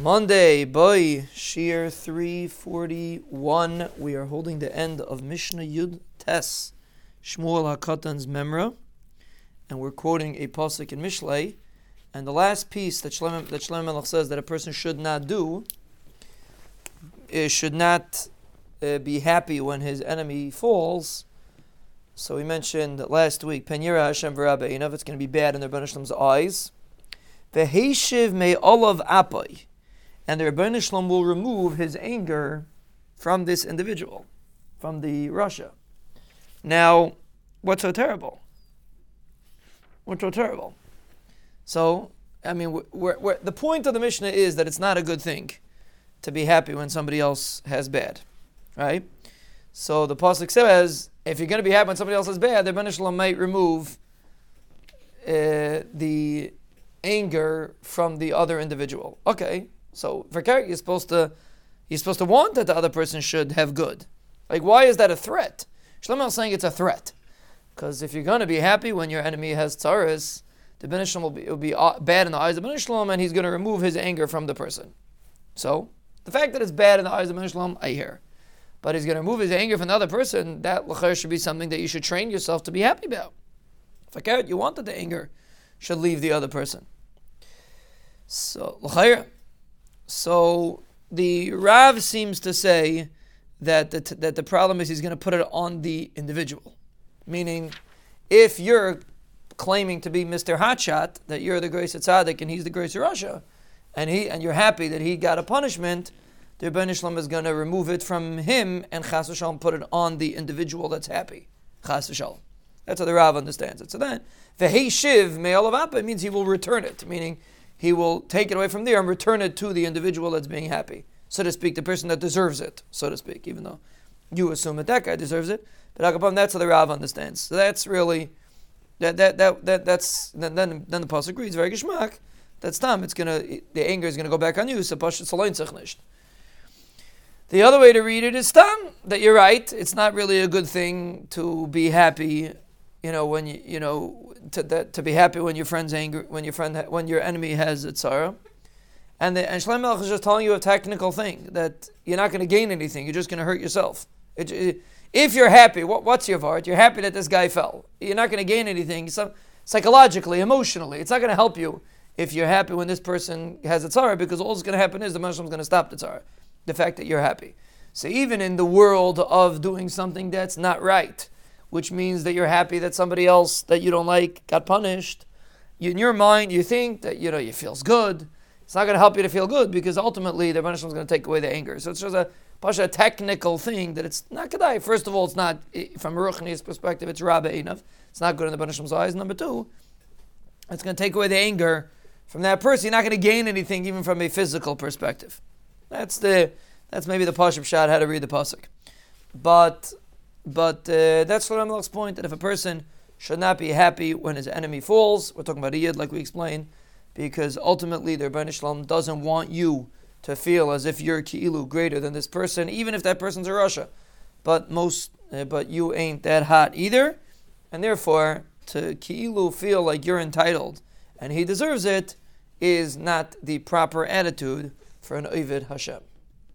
Monday, boy, Shiur 341. We are holding the end of Mishnah Yud Tes, Shmuel HaKatan's Memra, and we're quoting a pasuk in Mishlei. And the last piece that Shlomo, that Melech says that a person should not do is should not uh, be happy when his enemy falls. So we mentioned last week, Pen yireh Hashem v'ra b'einav, it's going to be bad in the Ribono Shel Olam's eyes. Veheshiv me olav apai and the Ribono Shel Olam will remove his anger from this individual, from the rasha. Now, what's so terrible? What's so terrible? So, I mean, we're, we're, the point of the Mishnah is that it's not a good thing to be happy when somebody else has bad, right? So the pasuk says, if you're going to be happy when somebody else has bad, the Ribono Shel Olam might remove uh, the anger from the other individual. Okay, so for you're supposed to you're supposed to want that the other person should have good. Like why is that a threat? Shlomo is saying it's a threat. Because if you're going to be happy when your enemy has tzaras, the Benishlam will be, will be uh, bad in the eyes of Benishlam and he's going to remove his anger from the person. So, the fact that it's bad in the eyes of Benishlam, I hear. But he's going to remove his anger from the other person, that should be something that you should train yourself to be happy about. Fakir, you want that the anger should leave the other person. So, so the Rav seems to say that the, t- that the problem is he's going to put it on the individual. Meaning, if you're claiming to be Mr. Hotshot, that you're the grace Tzaddik and he's the grace rasha, and he and you're happy that he got a punishment, the Ben Ishlam is going to remove it from him and Chas v'shalom put it on the individual that's happy. Chas v'shalom. That's how the Rav understands it. So then, the Heishiv me'alav apo means he will return it, meaning he will take it away from there and return it to the individual that's being happy, so to speak, the person that deserves it, so to speak, even though you assume that that guy deserves it. But Akapam, that's how the Rav understands. So that's really that that that, that that's then then, then the pasuk agrees very geschmack. That's time. It's gonna the anger is gonna go back on you. So. The other way to read it is tam that you're right. It's not really a good thing to be happy you know, when you, you know, to, that, to be happy when your friend's angry, when your friend, when your enemy has a tzara. And, the, and Shlomo is just telling you a technical thing that you're not going to gain anything. You're just going to hurt yourself. It, it, if you're happy, what, what's your part? You're happy that this guy fell. You're not going to gain anything so, psychologically, emotionally. It's not going to help you if you're happy when this person has a tzara because all that's going to happen is the Muslim's going to stop the tzara. The fact that you're happy. So even in the world of doing something that's not right, which means that you're happy that somebody else that you don't like got punished. In your mind, you think that you know you feels good. It's not going to help you to feel good because ultimately the punishment is going to take away the anger. So it's just a pasha technical thing that it's not kedai. First of all, it's not from Ruchni's perspective. It's rabbe enough. It's not good in the punishment's eyes. Number two, it's going to take away the anger from that person. You're not going to gain anything even from a physical perspective. That's the that's maybe the pashup shot how to read the pasuk. But but uh, that's Shlomo point that if a person should not be happy when his enemy falls, we're talking about Iyad, like we explained, because ultimately the Ribono Shel Olam doesn't want you to feel as if you're ki'ilu greater than this person, even if that person's a rasha. But most, uh, but you ain't that hot either, and therefore to ki'ilu feel like you're entitled and he deserves it is not the proper attitude for an oved Hashem.